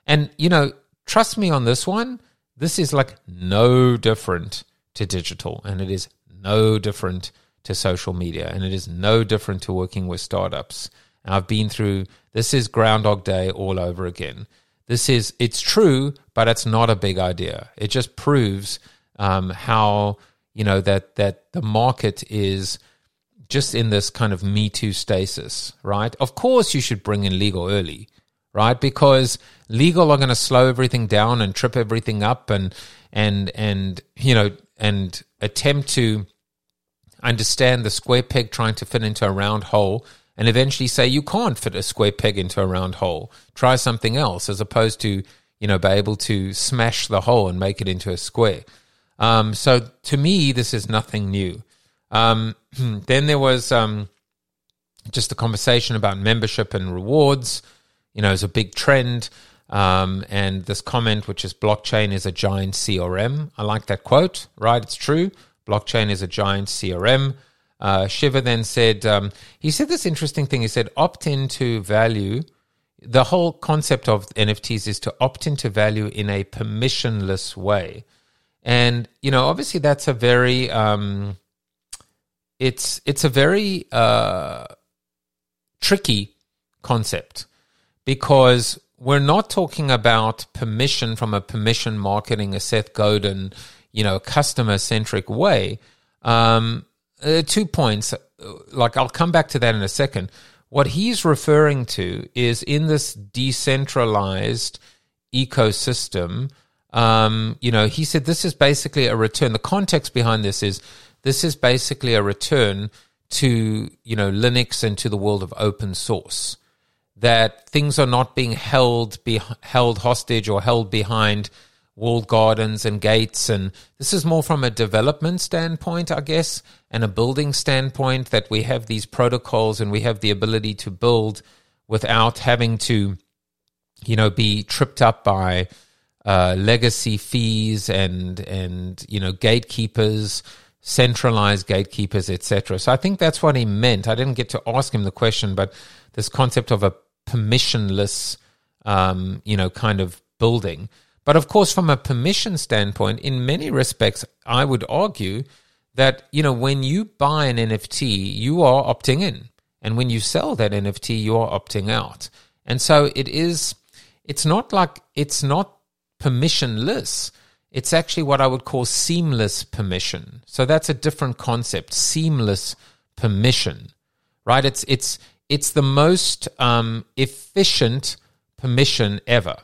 And, you know, trust me on this one, this is like no different to digital, and it is no different to social media, and it is no different to working with startups. I've been through this is Groundhog Day all over again. This is it's true, but it's not a big idea. It just proves um, how you know that that the market is just in this kind of me too stasis, right? Of course, you should bring in legal early, right? Because legal are going to slow everything down and trip everything up, and and and you know and attempt to understand the square peg trying to fit into a round hole and eventually say you can't fit a square peg into a round hole. Try something else as opposed to, you know, be able to smash the hole and make it into a square. Um, so to me, this is nothing new. Um, then there was um, just a conversation about membership and rewards. You know, it's a big trend. Um, and this comment, which is blockchain is a giant CRM. I like that quote, right? It's true. Blockchain is a giant CRM. Uh, Shiva then said, um, he said this interesting thing. He said, opt into value. The whole concept of NFTs is to opt into value in a permissionless way. And, you know, obviously that's a very, um, it's, it's a very uh, tricky concept because we're not talking about permission from a permission marketing, a Seth Godin, you know, customer centric way. Um, uh, two points. Like I'll come back to that in a second. What he's referring to is in this decentralized ecosystem. Um, you know, he said this is basically a return. The context behind this is this is basically a return to you know Linux and to the world of open source. That things are not being held be, held hostage or held behind walled gardens and gates. And this is more from a development standpoint, I guess, and a building standpoint that we have these protocols and we have the ability to build without having to, you know, be tripped up by uh, legacy fees and and you know gatekeepers, centralized gatekeepers, etc. So I think that's what he meant. I didn't get to ask him the question, but this concept of a permissionless, um, you know, kind of building. But of course, from a permission standpoint, in many respects, I would argue that, you know, when you buy an NFT, you are opting in. And when you sell that NFT, you are opting out. And so it is, it's not like, it's not permissionless. It's actually what I would call seamless permission. So that's a different concept, seamless permission, right? It's, it's, it's the most um, efficient permission ever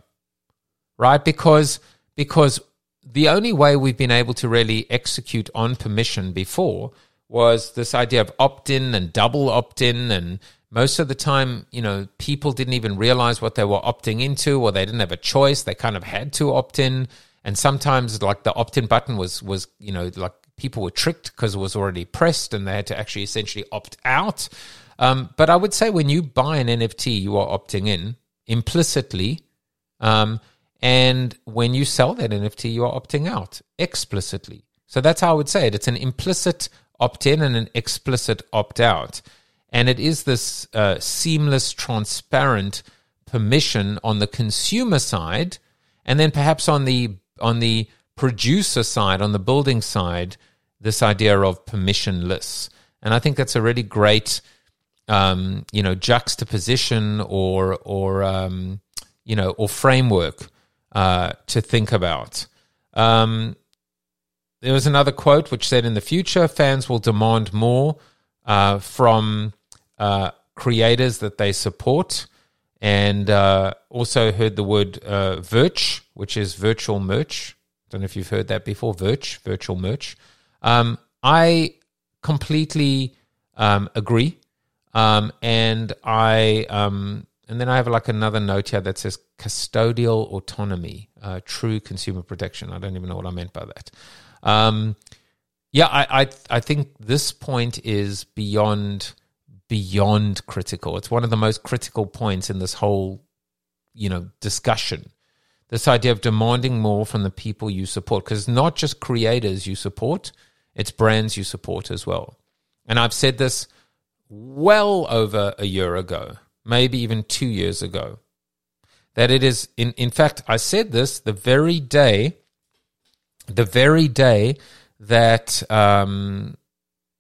right? Because because the only way we've been able to really execute on permission before was this idea of opt-in and double opt-in and most of the time, you know, people didn't even realize what they were opting into or they didn't have a choice. They kind of had to opt in. And sometimes like the opt-in button was was, you know, like people were tricked because it was already pressed and they had to actually essentially opt out. Um, but I would say when you buy an NFT, you are opting in implicitly. Um, and when you sell that NFT, you are opting out explicitly. So that's how I would say it. It's an implicit opt in and an explicit opt out. And it is this uh, seamless, transparent permission on the consumer side, and then perhaps on the on the producer side, on the building side, this idea of permissionless. And I think that's a really great, um, you know, juxtaposition or or um, you know or framework uh, to think about. Um, there was another quote which said, "In the future, fans will demand more uh, from uh, creators that they support." And uh, also heard the word uh, "virch," which is virtual merch. I don't know if you've heard that before. Virch, virtual merch. Um, I completely um, agree, um, and I um, and then I have like another note here that says custodial autonomy, uh, true consumer protection. I don't even know what I meant by that. Um, yeah, I, I I think this point is beyond beyond critical. It's one of the most critical points in this whole, you know, discussion. This idea of demanding more from the people you support, because not just creators you support, it's brands you support as well. And I've said this well over a year ago maybe even two years ago. That it is, in, in fact, I said this the very day, the very day that um,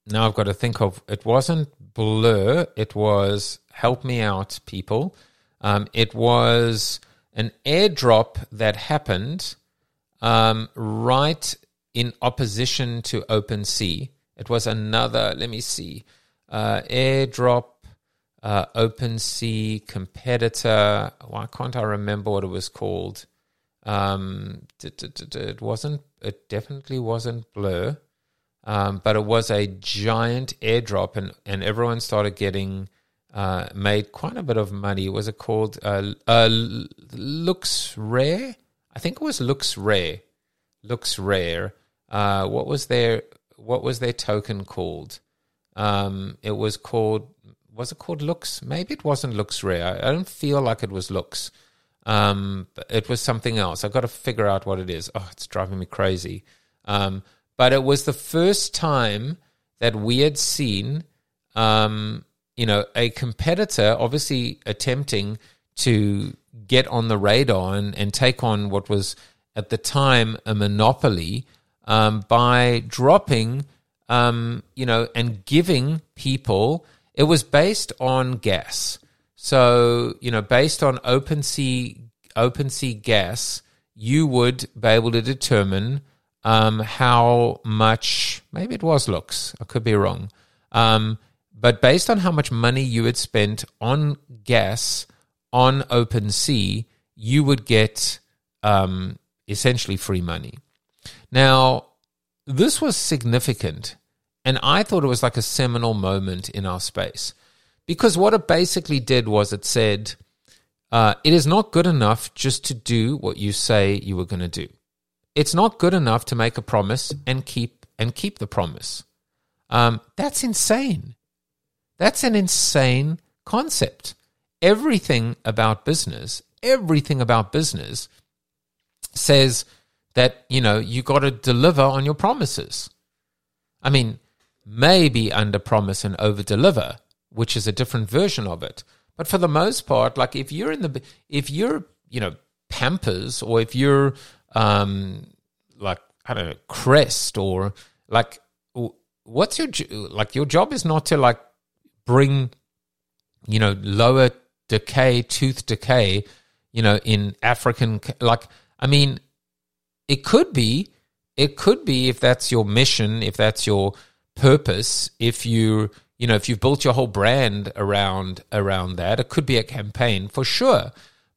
now I've got to think of it wasn't Blur, it was help me out, people. Um, it was an airdrop that happened um, right in opposition to OpenSea. It was another, let me see, uh, airdrop, uh, OpenSea competitor. Why can't I remember what it was called? Um, it wasn't, it definitely wasn't Blur. Um, but it was a giant airdrop, and, and everyone started getting uh, made quite a bit of money. Was it called uh, uh, LooksRare? I think it was Looks Rare. Looks Rare. Uh, what was their What was their token called? Um, it was called. Was it called Looks? Maybe it wasn't LooksRare. I, I don't feel like it was Looks. Um, it was something else. I've got to figure out what it is. Oh, it's driving me crazy. Um, but it was the first time that we had seen, um, you know, a competitor obviously attempting to get on the radar and, and take on what was at the time a monopoly um, by dropping, um, you know, and giving people. It was based on gas, so you know, based on OpenSea OpenSea gas, you would be able to determine um, how much, maybe it was looks, I could be wrong, um, but based on how much money you had spent on gas on OpenSea, you would get um, essentially free money. Now, this was significant, and I thought it was like a seminal moment in our space because what it basically did was it said, uh, it is not good enough just to do what you say you were going to do it's not good enough to make a promise and keep and keep the promise. Um, that's insane. That's an insane concept. Everything about business, everything about business says that you know you got to deliver on your promises. I mean, maybe under promise and over deliver, which is a different version of it. But for the most part, like if you're in the if you're you know Pampers or if you're um, like I don't know Crest or like what's your like your job is not to like bring you know lower decay tooth decay you know in African like I mean it could be it could be if that's your mission if that's your purpose if you you know if you've built your whole brand around around that it could be a campaign for sure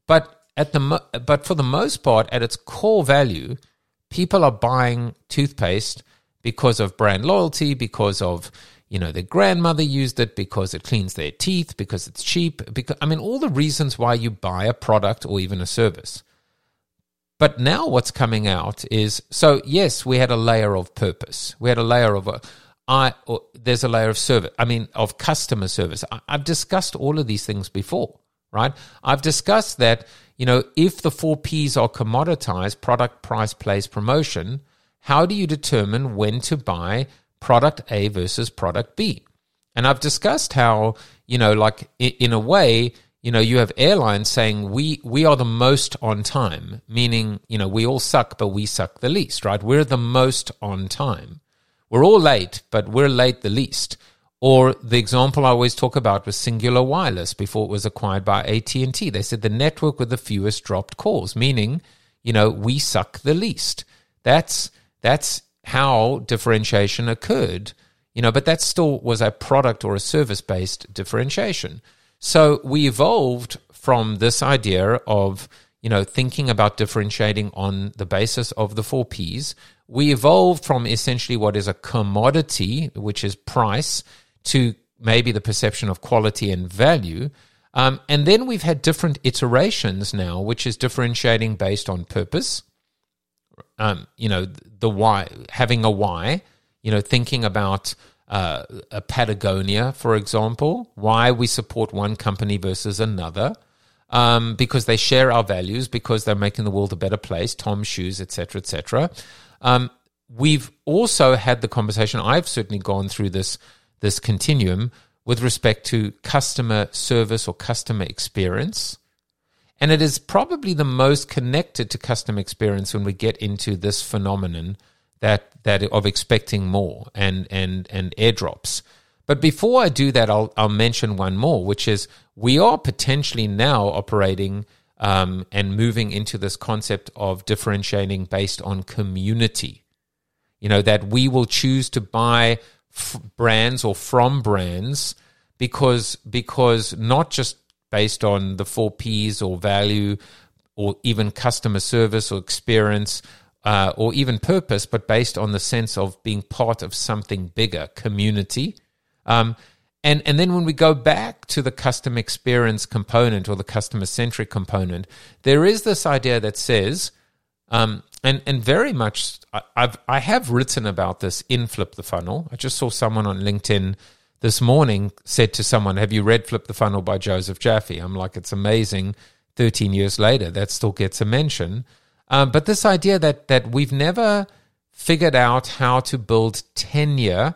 but at the but for the most part, at its core value, people are buying toothpaste because of brand loyalty, because of you know their grandmother used it, because it cleans their teeth, because it's cheap. Because I mean, all the reasons why you buy a product or even a service. But now what's coming out is so yes, we had a layer of purpose. We had a layer of a, I there's a layer of service. I mean, of customer service. I, I've discussed all of these things before, right? I've discussed that you know, if the four P's are commoditized product, price, place, promotion, how do you determine when to buy product A versus product B? And I've discussed how, you know, like in a way, you know, you have airlines saying we we are the most on time, meaning, you know, we all suck, but we suck the least, right? We're the most on time. We're all late, but we're late the least. Or the example I always talk about was Cingular Wireless before it was acquired by AT&T. They said the network with the fewest dropped calls, meaning, you know, we suck the least. That's that's how differentiation occurred. You know, but that still was a product or a service based differentiation. So we evolved from this idea of, you know, thinking about differentiating on the basis of the four P's. We evolved from essentially what is a commodity, which is price, to maybe the perception of quality and value. Um, and then we've had different iterations now, which is differentiating based on purpose. Um, you know, the why, having a why, you know, thinking about uh, a Patagonia, for example, why we support one company versus another. Um, because they share our values, because they're making the world a better place, Tom Shoes, etc., etc. Um, we've also had the conversation. I've certainly gone through this this continuum with respect to customer service or customer experience. And it is probably the most connected to customer experience when we get into this phenomenon that that of expecting more and and and airdrops. But before I do that, I'll I'll mention one more, which is we are potentially now operating um, and moving into this concept of differentiating based on community. You know that we will choose to buy f- brands or from brands because because not just based on the four P's or value or even customer service or experience uh, or even purpose, but based on the sense of being part of something bigger, community. Um, and, and then when we go back to the custom experience component or the customer centric component, there is this idea that says, um, and, and very much, I've, I have written about this in Flip the Funnel. I just saw someone on LinkedIn this morning said to someone, Have you read Flip the Funnel by Joseph Jaffe? I'm like, It's amazing. 13 years later, that still gets a mention. Um, but this idea that that we've never figured out how to build tenure,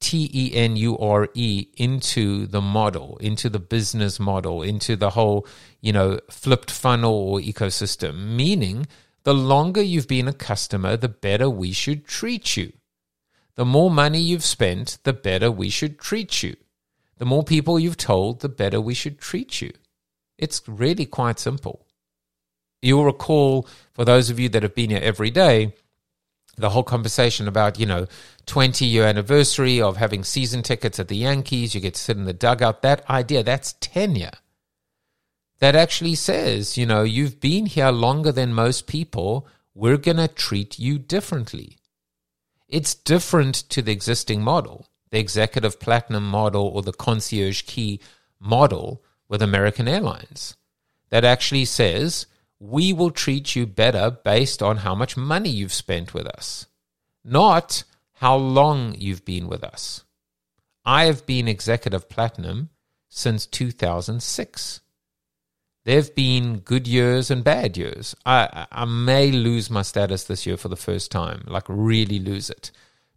T E N U R E, into the model, into the business model, into the whole, you know, flipped funnel or ecosystem. Meaning, the longer you've been a customer, the better we should treat you. The more money you've spent, the better we should treat you. The more people you've told, the better we should treat you. It's really quite simple. You'll recall, for those of you that have been here every day, the whole conversation about, you know, 20 year anniversary of having season tickets at the Yankees, you get to sit in the dugout. That idea, that's tenure. That actually says, you know, you've been here longer than most people. We're going to treat you differently. It's different to the existing model, the executive platinum model or the concierge key model with American Airlines. That actually says, we will treat you better based on how much money you've spent with us, not how long you've been with us. I have been executive platinum since 2006. There have been good years and bad years. I, I may lose my status this year for the first time, like really lose it,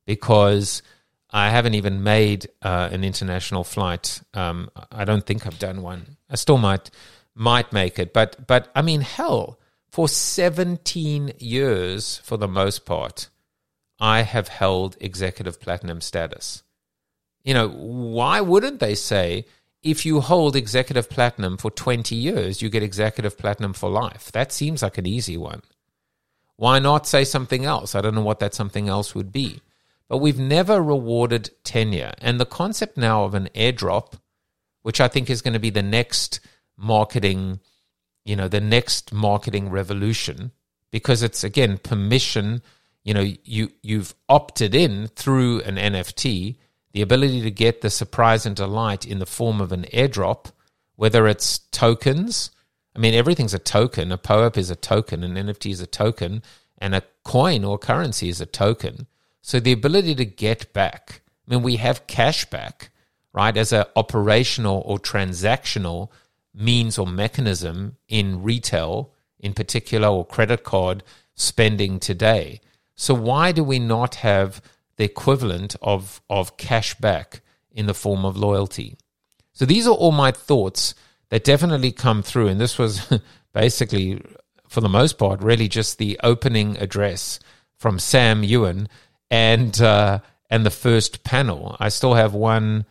because I haven't even made uh, an international flight. Um, I don't think I've done one. I still might might make it. But but I mean, hell, for 17 years, for the most part, I have held executive platinum status. You know, why wouldn't they say if you hold executive platinum for 20 years, you get executive platinum for life? That seems like an easy one. Why not say something else? I don't know what that something else would be. But we've never rewarded tenure. And the concept now of an airdrop, which I think is going to be the next marketing, you know, the next marketing revolution because it's again permission. You know, you you've opted in through an NFT the ability to get the surprise and delight in the form of an airdrop, whether it's tokens. I mean, everything's a token. A POAP is a token, an NFT is a token, and a coin or currency is a token. So the ability to get back. I mean, we have cash back, right, as an operational or transactional means or mechanism in retail, in particular, or credit card spending today. So, why do we not have the equivalent of, of cash back in the form of loyalty? So, these are all my thoughts that definitely come through. And this was basically, for the most part, really just the opening address from Sam Ewen and, uh, and the first panel. I still have one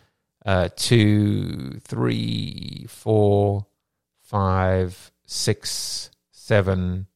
uh, two, three, four, five, six, seven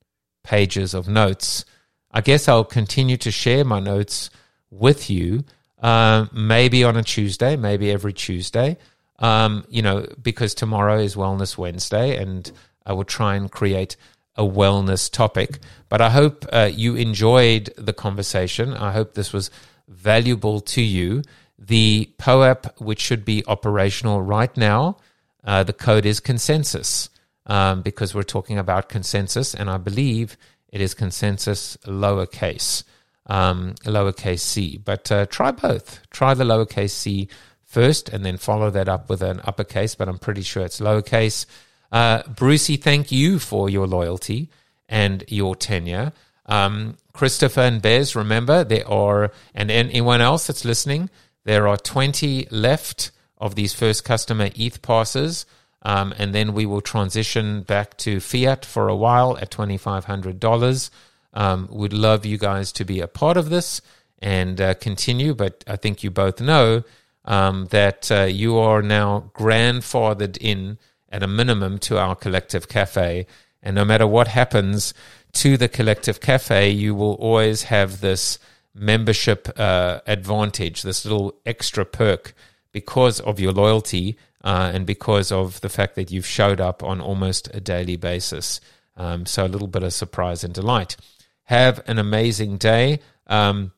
pages of notes. I guess I'll continue to share my notes with you, uh, maybe on a Tuesday, maybe every Tuesday. Um, you know, because tomorrow is Wellness Wednesday, and I will try and create a wellness topic. But I hope uh, you enjoyed the conversation. I hope this was valuable to you the POAP, which should be operational right now, uh, the code is consensus um, because we're talking about consensus, and I believe it is consensus lowercase, um, lowercase c. But uh, try both. Try the lowercase c first, and then follow that up with an uppercase. But I'm pretty sure it's lowercase. Uh, Brucey, thank you for your loyalty and your tenure. Um, Christopher and Bez, remember there are, and anyone else that's listening, there are 20 left of these first customer ETH passes. Um, and then we will transition back to fiat for a while at $2,500. Um, would love you guys to be a part of this and uh, continue, but I think you both know um, that uh, you are now grandfathered in at a minimum to our collective cafe. And no matter what happens to the collective cafe, you will always have this membership uh, advantage, this little extra perk because of your loyalty uh, and because of the fact that you've showed up on almost a daily basis. Um, so a little bit of surprise and delight. Have an amazing day. Um,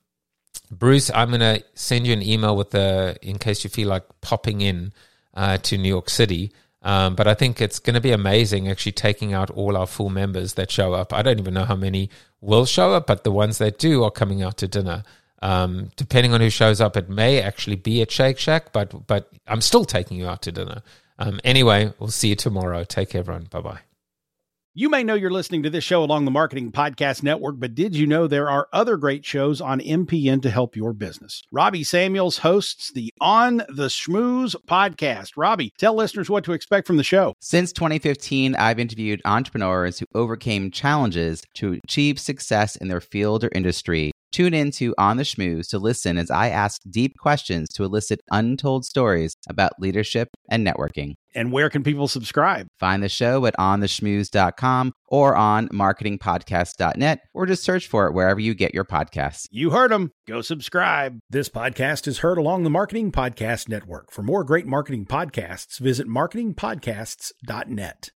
Bruce, I'm going to send you an email with the, in case you feel like popping in uh, to New York City. Um, but I think it's going to be amazing actually taking out all our full members that show up. I don't even know how many will show up, but the ones that do are coming out to dinner. Um, depending on who shows up, it may actually be at Shake Shack, but but I'm still taking you out to dinner. Um, anyway, we'll see you tomorrow. Take care, everyone. Bye bye. You may know you're listening to this show along the Marketing Podcast Network, but did you know there are other great shows on MPN to help your business? Robbie Samuels hosts the On the Schmooze podcast. Robbie, tell listeners what to expect from the show. Since 2015, I've interviewed entrepreneurs who overcame challenges to achieve success in their field or industry. Tune in to On the Schmooze to listen as I ask deep questions to elicit untold stories about leadership and networking. And where can people subscribe? Find the show at ontheschmooze.com or on marketingpodcast.net or just search for it wherever you get your podcasts. You heard them. Go subscribe. This podcast is heard along the Marketing Podcast Network. For more great marketing podcasts, visit marketingpodcasts.net.